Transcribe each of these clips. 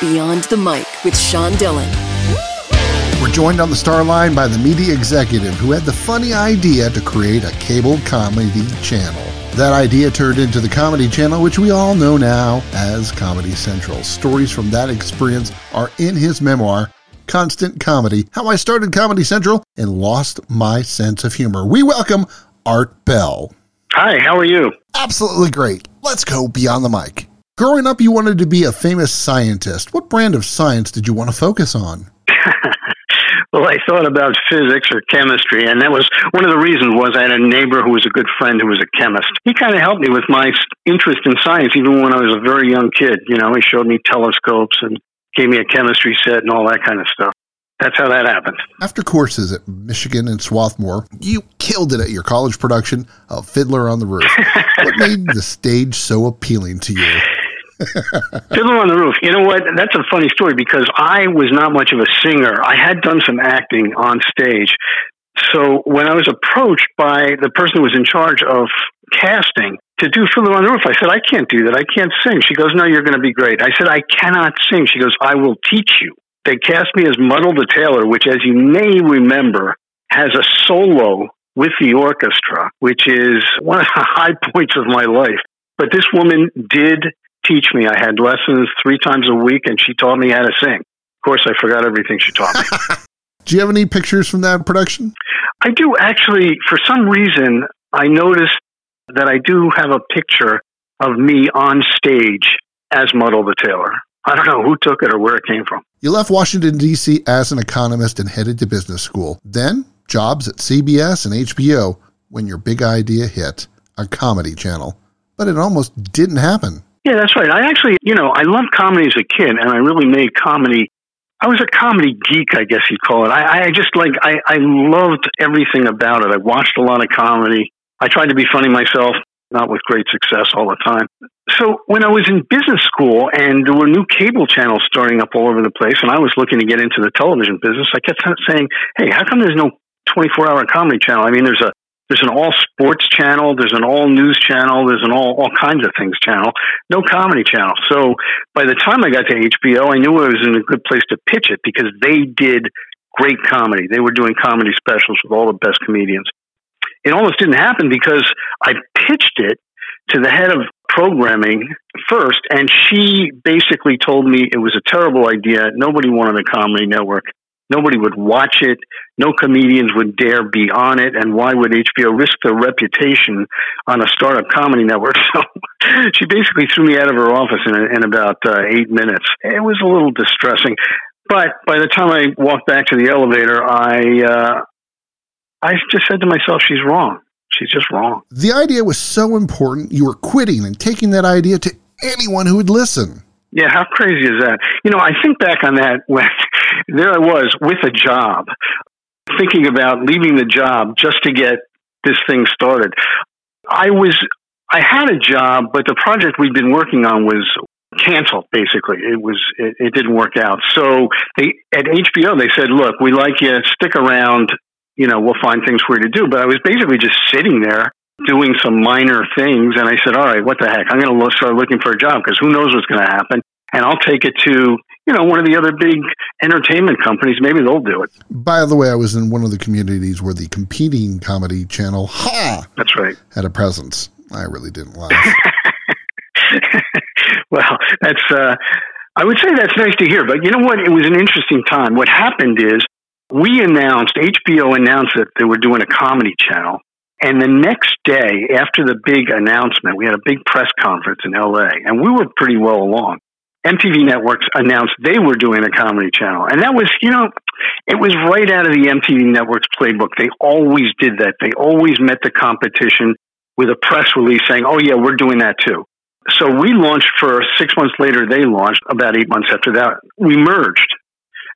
Beyond the Mic with Sean Dillon. We're joined on the star line by the media executive who had the funny idea to create a cable comedy channel. That idea turned into the Comedy Channel, which we all know now as Comedy Central. Stories from that experience are in his memoir, Constant Comedy How I Started Comedy Central and Lost My Sense of Humor. We welcome Art Bell. Hi, how are you? Absolutely great. Let's go beyond the mic. Growing up, you wanted to be a famous scientist. What brand of science did you want to focus on? well, I thought about physics or chemistry, and that was one of the reasons was I had a neighbor who was a good friend who was a chemist. He kind of helped me with my interest in science, even when I was a very young kid. You know, he showed me telescopes and gave me a chemistry set and all that kind of stuff. That's how that happened. After courses at Michigan and Swarthmore, you killed it at your college production of Fiddler on the Roof. what made the stage so appealing to you? Fiddler on the Roof. You know what? That's a funny story because I was not much of a singer. I had done some acting on stage. So when I was approached by the person who was in charge of casting to do Fiddler on the Roof, I said, I can't do that. I can't sing. She goes, No, you're going to be great. I said, I cannot sing. She goes, I will teach you. They cast me as Motel the Tailor, which, as you may remember, has a solo with the orchestra, which is one of the high points of my life. But this woman did teach me. I had lessons three times a week, and she taught me how to sing. Of course, I forgot everything she taught me. do you have any pictures from that production? I do actually. For some reason, I noticed that I do have a picture of me on stage as Motel the Tailor. I don't know who took it or where it came from. You left Washington, D.C. as an economist and headed to business school. Then, jobs at CBS and HBO when your big idea hit a comedy channel. But it almost didn't happen. Yeah, that's right. I actually, you know, I loved comedy as a kid, and I really made comedy. I was a comedy geek, I guess you'd call it. I, I just like, I, I loved everything about it. I watched a lot of comedy. I tried to be funny myself, not with great success all the time. So when I was in business school and there were new cable channels starting up all over the place, and I was looking to get into the television business, I kept saying, "Hey, how come there's no 24-hour comedy channel? I mean, there's a there's an all sports channel, there's an all news channel, there's an all all kinds of things channel, no comedy channel." So by the time I got to HBO, I knew I was in a good place to pitch it because they did great comedy. They were doing comedy specials with all the best comedians. It almost didn't happen because I pitched it to the head of programming first, and she basically told me it was a terrible idea. Nobody wanted a comedy network. Nobody would watch it. No comedians would dare be on it. And why would HBO risk their reputation on a startup comedy network? So she basically threw me out of her office in, in about uh, eight minutes. It was a little distressing. But by the time I walked back to the elevator, I, uh, I just said to myself, she's wrong. She's just wrong. The idea was so important, you were quitting and taking that idea to anyone who would listen. Yeah, how crazy is that? You know, I think back on that when there I was with a job, thinking about leaving the job just to get this thing started. I was, I had a job, but the project we'd been working on was canceled basically it was it, it, didn't work out so they at hbo they said look we like you stick around you know, we'll find things for you to do. But I was basically just sitting there doing some minor things. And I said, all right, what the heck? I'm going to start looking for a job because who knows what's going to happen. And I'll take it to, you know, one of the other big entertainment companies. Maybe they'll do it. By the way, I was in one of the communities where the competing comedy channel, Ha! That's right. Had a presence. I really didn't laugh. well, that's, uh, I would say that's nice to hear. But you know what? It was an interesting time. What happened is we announced, HBO announced that they were doing a comedy channel. And the next day, after the big announcement, we had a big press conference in LA, and we were pretty well along. MTV Networks announced they were doing a comedy channel. And that was, you know, it was right out of the MTV Networks playbook. They always did that. They always met the competition with a press release saying, oh, yeah, we're doing that too. So we launched for six months later, they launched about eight months after that. We merged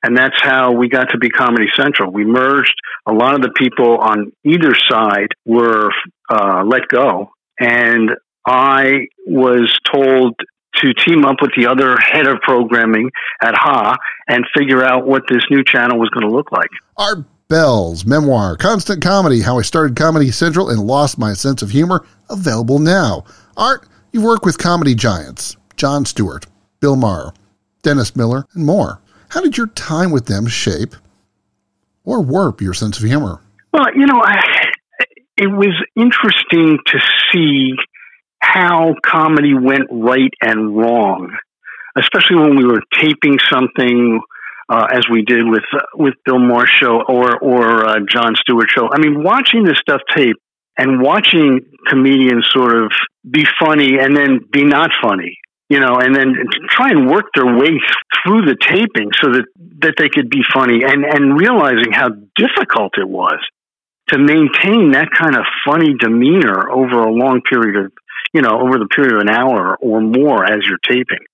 and that's how we got to be Comedy Central. We merged. A lot of the people on either side were uh, let go, and I was told to team up with the other head of programming at Ha and figure out what this new channel was going to look like. Art Bell's memoir, Constant Comedy How I Started Comedy Central and Lost My Sense of Humor, available now. Art, you've worked with comedy giants Jon Stewart, Bill Maher, Dennis Miller, and more. How did your time with them shape or warp your sense of humor? Well, you know, I, it was interesting to see how comedy went right and wrong, especially when we were taping something. Uh, as we did with uh, with Bill Maher's show or or uh, Jon Stewart show. I mean, watching this stuff tape and watching comedians sort of be funny and then be not funny, you know, and then try and work their way through the taping so that that they could be funny and and realizing how difficult it was to maintain that kind of funny demeanor over a long period of you know, over the period of an hour or more as you're taping.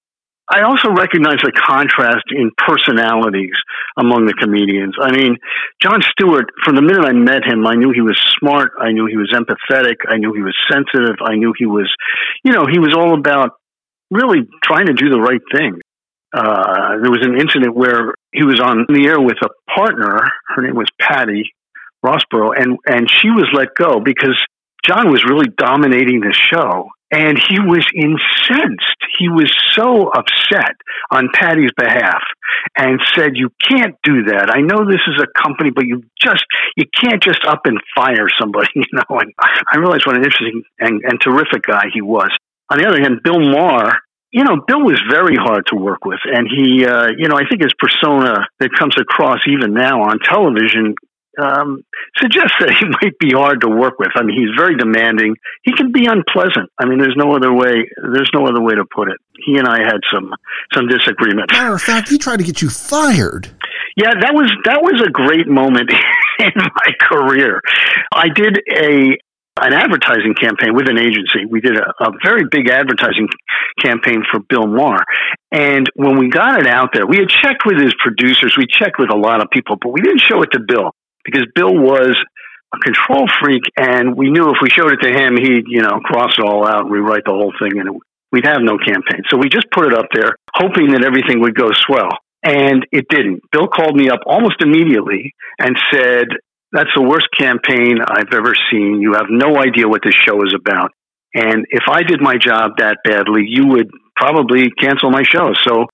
I also recognize the contrast in personalities among the comedians. I mean, Jon Stewart, from the minute I met him, I knew he was smart. I knew he was empathetic. I knew he was sensitive. I knew he was, you know, he was all about really trying to do the right thing. Uh, there was an incident where he was on the air with a partner. Her name was Patty Rosborough, and, and she was let go because Jon was really dominating the show and he was incensed. He was so upset on Patty's behalf and said, You can't do that. I know this is a company, but you just, you can't just up and fire somebody, you know. And I realized what an interesting and, and terrific guy he was. On the other hand, Bill Maher, you know, Bill was very hard to work with. And he, uh, you know, I think his persona that comes across even now on television um, suggests that he might be hard to work with. I mean, he's very demanding. He can be unpleasant. I mean, there's no other way. There's no other way to put it. He and I had some some disagreement. Matter of fact, he tried to get you fired. Yeah, that was that was a great moment in my career. I did a an advertising campaign with an agency. We did a, a, very big advertising campaign for Bill Maher. And when we got it out there, we had checked with his producers, we checked with a lot of people, but we didn't show it to Bill because Bill was a control freak, and we knew if we showed it to him, he'd you know cross it all out and rewrite the whole thing, and we'd have no campaign. So we just put it up there, hoping that everything would go swell, and it didn't. Bill called me up almost immediately and said, "That's the worst campaign I've ever seen. You have no idea what this show is about." And if I did my job that badly, you would probably cancel my show. So,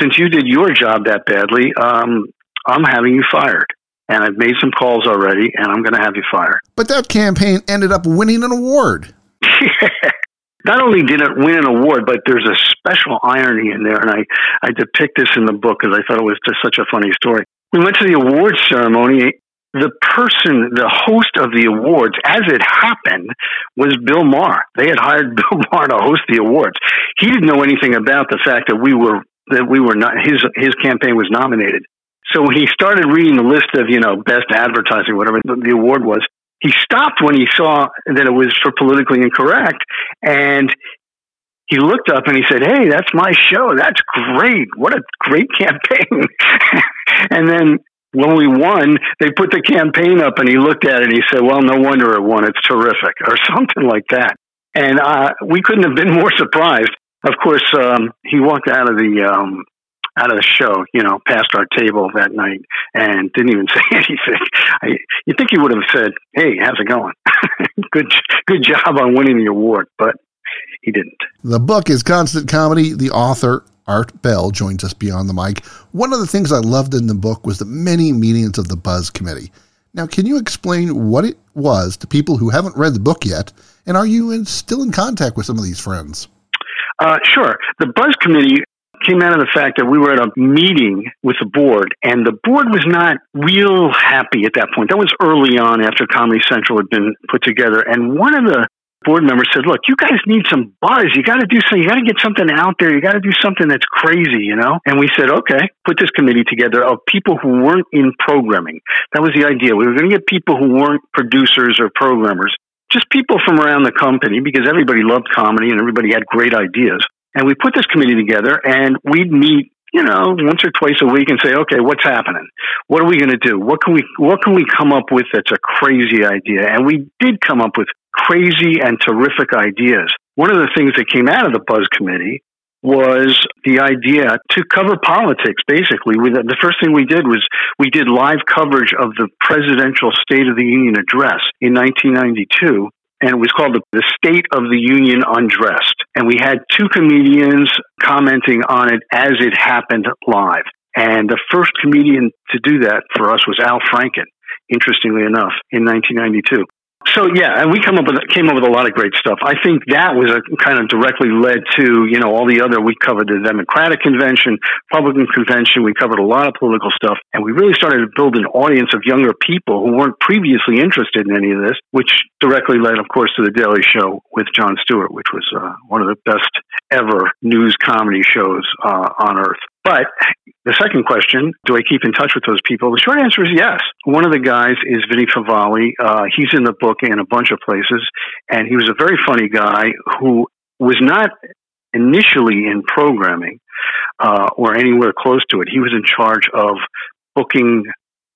since you did your job that badly, um, I'm having you fired and I've made some calls already, and I'm going to have you fired. But that campaign ended up winning an award. Not only did it win an award, but there's a special irony in there, and I, I depict this in the book because I thought it was just such a funny story. We went to the awards ceremony. The person, the host of the awards, as it happened, was Bill Maher. They had hired Bill Maher to host the awards. He didn't know anything about the fact that we were that we were not his his campaign was nominated. So when he started reading the list of, you know, best advertising, whatever the award was, he stopped when he saw that it was for politically incorrect. And he looked up and he said, Hey, that's my show. That's great. What a great campaign. and then when we won, they put the campaign up and he looked at it and he said, Well, no wonder it won. It's terrific, or something like that. And uh, we couldn't have been more surprised. Of course, um, he walked out of the um, out of the show, you know, past our table that night and didn't even say anything. I, you think he would have said, "Hey, how's it going? good, good job on winning the award," but he didn't. The book is Constant Comedy. The author Art Bell joins us beyond the mic. One of the things I loved in the book was the many meetings of the Buzz Committee. Now, can you explain what it was to people who haven't read the book yet? And are you in, still in contact with some of these friends? Uh, sure. The Buzz Committee came out of the fact that we were at a meeting with the board and the board was not real happy at that point. That was early on after Comedy Central had been put together. And one of the board members said, look, you guys need some buzz. You got to do something. You got to get something out there. You got to do something that's crazy, you know? And we said, okay, put this committee together of people who weren't in programming. That was the idea. We were going to get people who weren't producers or programmers, just people from around the company because everybody loved comedy and everybody had great ideas. And we put this committee together and we'd meet, you know, once or twice a week and say, okay, what's happening? What are we going to do? What can we, what can we come up with that's a crazy idea? And we did come up with crazy and terrific ideas. One of the things that came out of the Buzz Committee was the idea to cover politics. Basically, we, the first thing we did was we did live coverage of the presidential State of the Union address in 1992 and it was called the, State of the Union Undressed. And we had two comedians commenting on it as it happened live. And the first comedian to do that for us was Al Franken, interestingly enough, in 1992. So yeah, and we come up with came up with a lot of great stuff. I think that was a kind of directly led to you know all the other. We covered the Democratic convention, Republican convention. We covered a lot of political stuff, and we really started to build an audience of younger people who weren't previously interested in any of this, which directly led, of course, to the Daily Show with Jon Stewart, which was uh, one of the best ever news comedy shows uh, on earth. But the second question, do I keep in touch with those people? The short answer is yes. One of the guys is Vinnie Favale. Uh, he's in the book in a bunch of places, and he was a very funny guy who was not initially in programming uh, or anywhere close to it. He was in charge of booking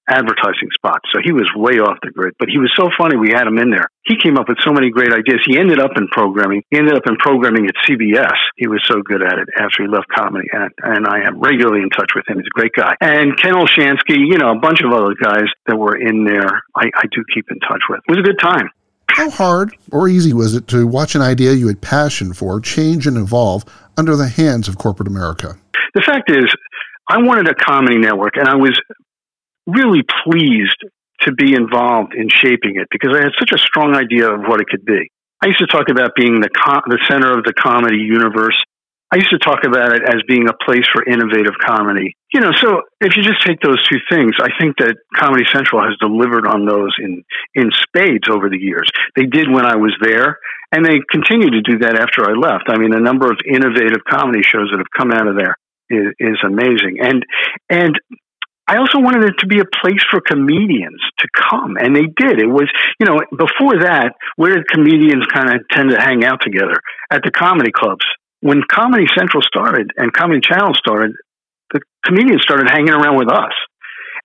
advertising spots. So he was way off the grid, but he was so funny. We had him in there. He came up with so many great ideas. He ended up in programming. He ended up in programming at CBS. He was so good at it after he left comedy. And, and I am regularly in touch with him. He's a great guy. And Ken Olshansky, you know, a bunch of other guys that were in there, I, I do keep in touch with. It was a good time. How hard or easy was it to watch an idea you had passion for change and evolve under the hands of corporate America? The fact is, I wanted a comedy network, and I was really pleased to be involved in shaping it because I had such a strong idea of what it could be. I used to talk about being the com- the center of the comedy universe. I used to talk about it as being a place for innovative comedy. You know, so if you just take those two things, I think that Comedy Central has delivered on those in in spades over the years. They did when I was there, and they continue to do that after I left. I mean, the number of innovative comedy shows that have come out of there is, is amazing. And and I also wanted it to be a place for comedians to come, and they did. It was, you know, before that, where did comedians kind of tend to hang out together? At the comedy clubs. When Comedy Central started and Comedy Channel started, the comedians started hanging around with us.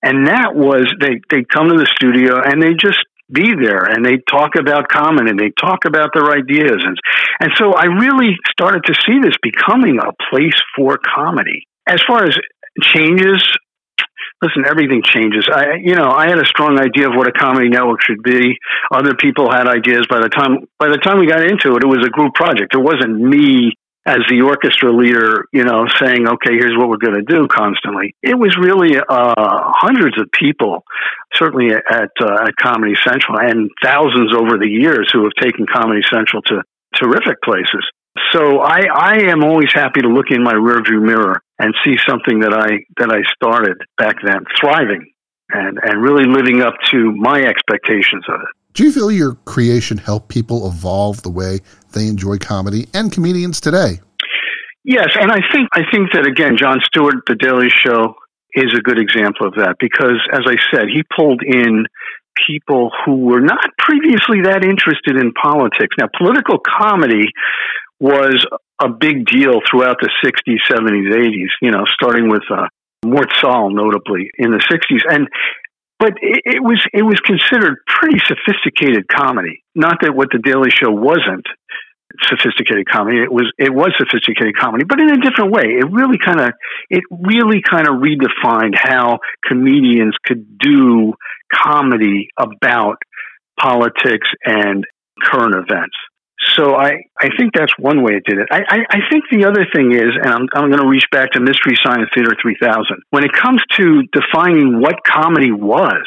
And that was, they, they'd come to the studio and they just be there and they talk about comedy and they talk about their ideas. And, and so I really started to see this becoming a place for comedy. As far as changes listen, everything changes. I, you know, I had a strong idea of what a comedy network should be. Other people had ideas. By the time, by the time we got into it, it was a group project. It wasn't me as the orchestra leader, you know, saying, okay, here's what we're going to do constantly. It was really uh, hundreds of people, certainly at, uh, at Comedy Central, and thousands over the years who have taken Comedy Central to terrific places. So I, I am always happy to look in my rearview mirror and see something that I that I started back then thriving and and really living up to my expectations of it. Do you feel your creation helped people evolve the way they enjoy comedy and comedians today? Yes, and I think I think that again, Jon Stewart, The Daily Show, is a good example of that because, as I said, he pulled in people who were not previously that interested in politics. Now, political comedy was a big deal throughout the 60s, 70s, 80s, you know, starting with uh, Mort Sahl, notably in the 60s. And but it, it was it was considered pretty sophisticated comedy. Not that what the Daily Show wasn't sophisticated comedy. It was it was sophisticated comedy, but in a different way. It really kind of it really kind of redefined how comedians could do comedy about politics and current events. So I, I think that's one way it did it. I, I, I think the other thing is, and I'm, I'm going to reach back to Mystery Science Theater 3000. When it comes to defining what comedy was,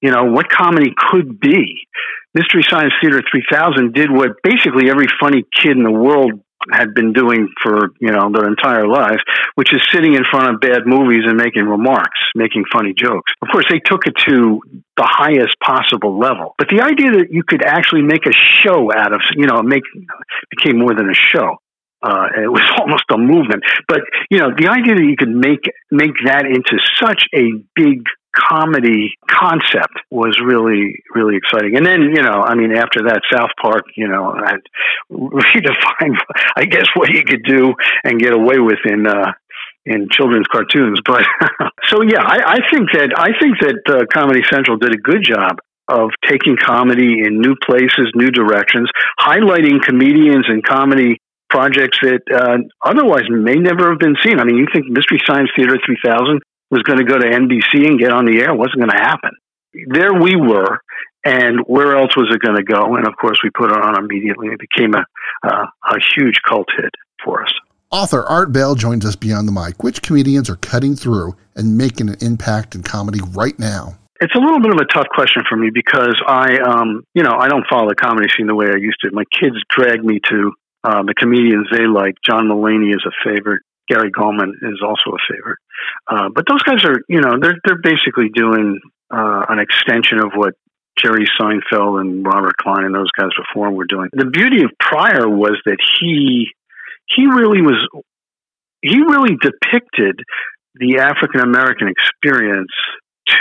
you know, what comedy could be, Mystery Science Theater 3000 did what basically every funny kid in the world had been doing for you know their entire lives, which is sitting in front of bad movies and making remarks, making funny jokes. Of course, they took it to the highest possible level. But the idea that you could actually make a show out of you know make became more than a show. Uh, it was almost a movement. But you know, the idea that you could make make that into such a big comedy concept was really really exciting. And then you know, I mean, after that, South Park, you know, had redefined, I guess, what you could do and get away with in. Uh, in children's cartoons, but so yeah, I, I think that I think that uh, Comedy Central did a good job of taking comedy in new places, new directions, highlighting comedians and comedy projects that uh, otherwise may never have been seen. I mean, you think Mystery Science Theater 3000 was going to go to NBC and get on the air? It wasn't going to happen. There we were, and where else was it going to go? And of course, we put it on immediately. It became a, uh, a huge cult hit for us. Author Art Bell joins us beyond the mic. Which comedians are cutting through and making an impact in comedy right now? It's a little bit of a tough question for me because I, um, you know, I don't follow the comedy scene the way I used to. My kids drag me to uh, the comedians they like. John Mulaney is a favorite. Gary Gulman is also a favorite. Uh, but those guys are, you know, they're they're basically doing uh, an extension of what Jerry Seinfeld and Robert Klein and those guys before him were doing. The beauty of Pryor was that he he really was he really depicted the African American experience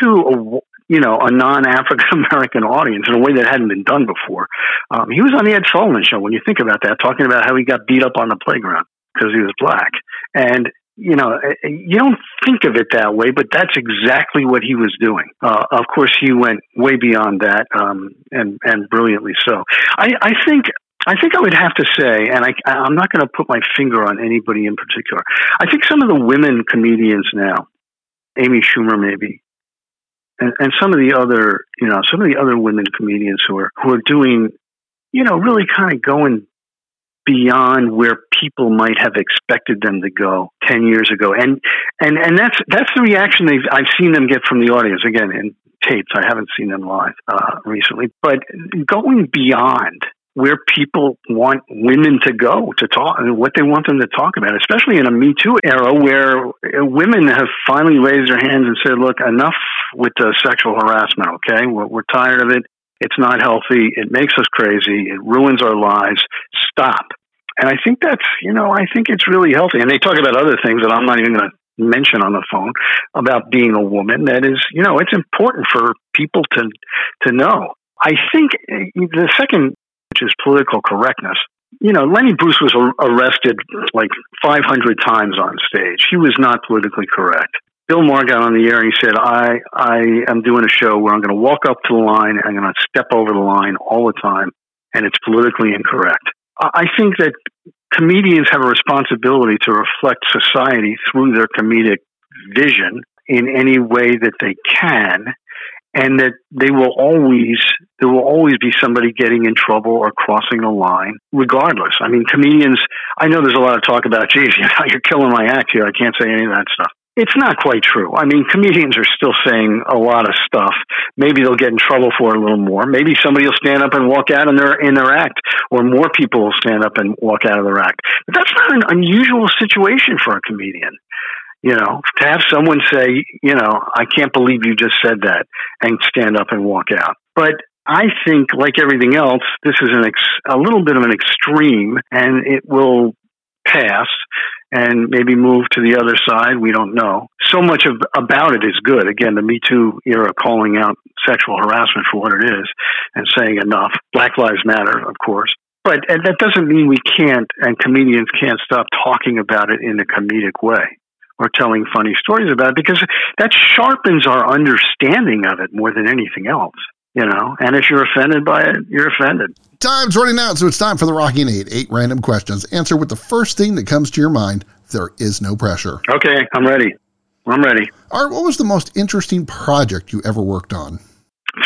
to a you know a non African American audience in a way that hadn't been done before. Um, he was on the Ed Sullivan Show when you think about that, talking about how he got beat up on the playground because he was black, and you know, eh, eh, you don't think of it that way, but that's exactly what he was doing. Uh, of course, he went way beyond that, um, and and brilliantly so. I, I think I think I would have to say, and I, I'm not going to put my finger on anybody in particular. I think some of the women comedians now, Amy Schumer maybe, and, and some of the other, you know, some of the other women comedians who are who are doing, you know, really kind of going beyond where people might have expected them to go 10 years ago and and and that's that's the reaction they've I've seen them get from the audience again in tapes I haven't seen them live uh, recently but going beyond where people want women to go to talk and what they want them to talk about, especially in a Me Too era where women have finally raised their hands and said, look, enough with the sexual harassment, okay? We're, we're tired of it. It's not healthy. It makes us crazy. It ruins our lives. Stop. And I think that's, you know, I think it's really healthy. And they talk about other things that I'm not even going to mention on the phone about being a woman. That is, you know, it's important for people to to know. I think eh, the second, which is political correctness. You know, Lenny Bruce was arrested like 500 times on stage. He was not politically correct. Bill Maher got on the air and he said, I, I am doing a show where I'm going to walk up to the line and I'm going to step over the line all the time, and it's politically incorrect. I think that comedians have a responsibility to reflect society through their comedic vision in any way that they can and that they will always there will always be somebody getting in trouble or crossing the line regardless. I mean comedians i know there's a lot of talk about geez you know, you're killing my act here. I can't say any of that stuff it's not quite true. I mean, comedians are still saying a lot of stuff. Maybe they'll get in trouble for it a little more. Maybe somebody will stand up and walk out in their in their act, or more people will stand up and walk out of their act. But that's not an unusual situation for a comedian. You know, to have someone say, you know, I can't believe you just said that, and stand up and walk out. But I think, like everything else, this is an ex- a little bit of an extreme, and it will pass and maybe move to the other side. We don't know. So much of, about it is good. Again, the Me Too era calling out sexual harassment for what it is and saying enough. Black Lives Matter, of course. But that doesn't mean we can't, and comedians can't stop talking about it in a comedic way or telling funny stories about it because that sharpens our understanding of it more than anything else you know, and if you're offended by it, you're offended. Time's running out, so it's time for the Rocking Eight. Eight random questions. Answer with the first thing that comes to your mind. There is no pressure. Okay, I'm ready. I'm ready. Art, what was the most interesting project you ever worked on?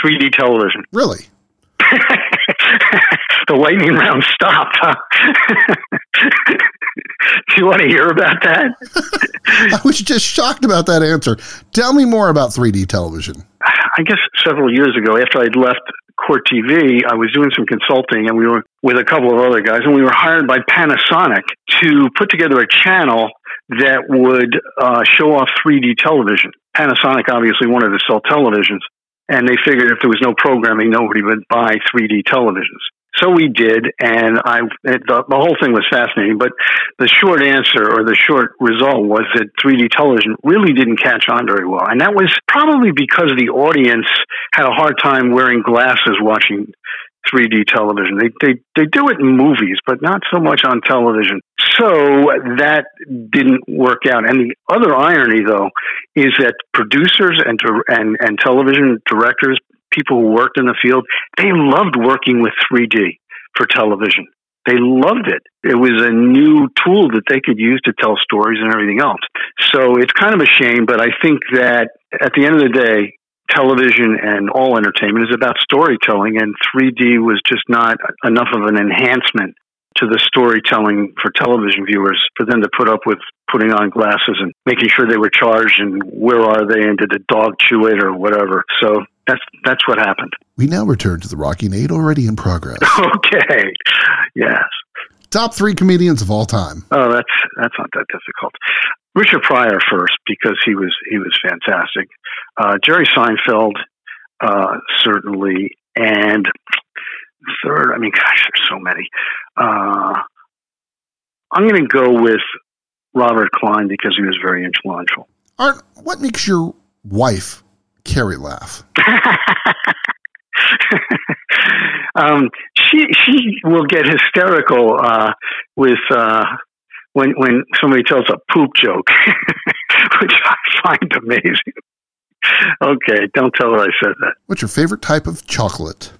3D television. Really? the lightning round stopped, huh? Do you want to hear about that? I was just shocked about that answer. Tell me more about 3D television. I guess several years ago, after I'd left Court TV, I was doing some consulting and we were with a couple of other guys, and we were hired by Panasonic to put together a channel that would uh, show off 3D television. Panasonic obviously wanted to sell televisions, and they figured if there was no programming, nobody would buy 3D televisions. So we did, and I the, the whole thing was fascinating. But the short answer or the short result was that 3D television really didn't catch on very well, and that was probably because the audience had a hard time wearing glasses watching 3D television. They they they do it in movies, but not so much on television. So that didn't work out. And the other irony, though, is that producers and and and television directors people who worked in the field, they loved working with 3D for television. They loved it. It was a new tool that they could use to tell stories and everything else. So it's kind of a shame, but I think that at the end of the day, television and all entertainment is about storytelling, and 3D was just not enough of an enhancement to the storytelling for television viewers for them to put up with putting on glasses and making sure they were charged and where are they and did the dog chew it or whatever. So that's that's what happened. We now return to the Rocking Eight already in progress. okay. Yes. Top three comedians of all time. Oh, that's that's not that difficult. Richard Pryor first because he was he was fantastic. Uh, Jerry Seinfeld uh, certainly, and third. I mean, gosh, there's so many. Uh, I'm going to go with Robert Klein because he was very influential. Art, what makes your wife Carrie laugh? um, she she will get hysterical uh, with uh, when when somebody tells a poop joke, which I find amazing. okay, don't tell her I said that. What's your favorite type of chocolate?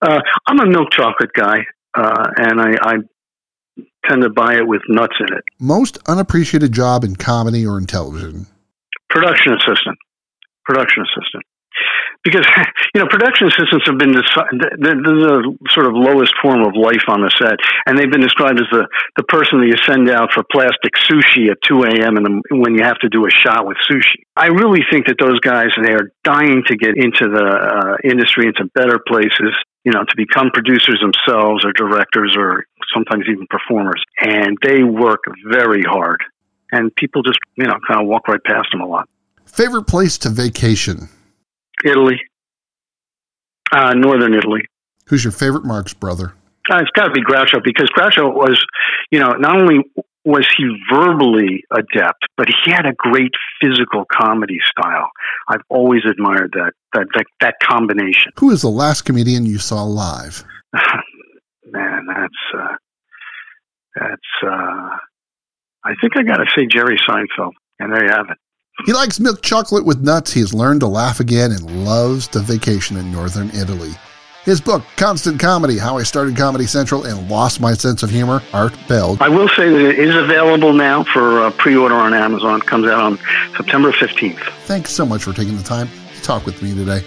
Uh, I'm a milk chocolate guy, uh, and I, I tend to buy it with nuts in it. Most unappreciated job in comedy or in television? Production assistant. Production assistant because you know production assistants have been the, the, sort of lowest form of life on the set, and they've been described as the the person that you send out for plastic sushi at 2 a.m. the, when you have to do a shot with sushi. I really think that those guys they are dying to get into the uh, industry, into better places. You know, to become producers themselves, or directors, or sometimes even performers, and they work very hard. And people just, you know, kind of walk right past them a lot. Favorite place to vacation? Italy, uh, northern Italy. Who's your favorite Marx brother? Uh, it's got to be Groucho because Groucho was, you know, not only was he verbally adept, but he had a great physical comedy style. I've always admired that that that, that combination. Who is the last comedian you saw live? Man, that's uh, that's. Uh, I think I got to say Jerry Seinfeld, and there you have it. He likes milk chocolate with nuts. He has learned to laugh again and loves to vacation in northern Italy. His book, Constant Comedy How I Started Comedy Central and Lost My Sense of Humor, Art Bell. I will say that it is available now for uh, pre order on Amazon. It comes out on September 15th. Thanks so much for taking the time to talk with me today.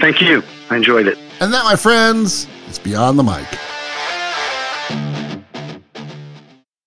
Thank you. I enjoyed it. And that, my friends, is Beyond the Mic.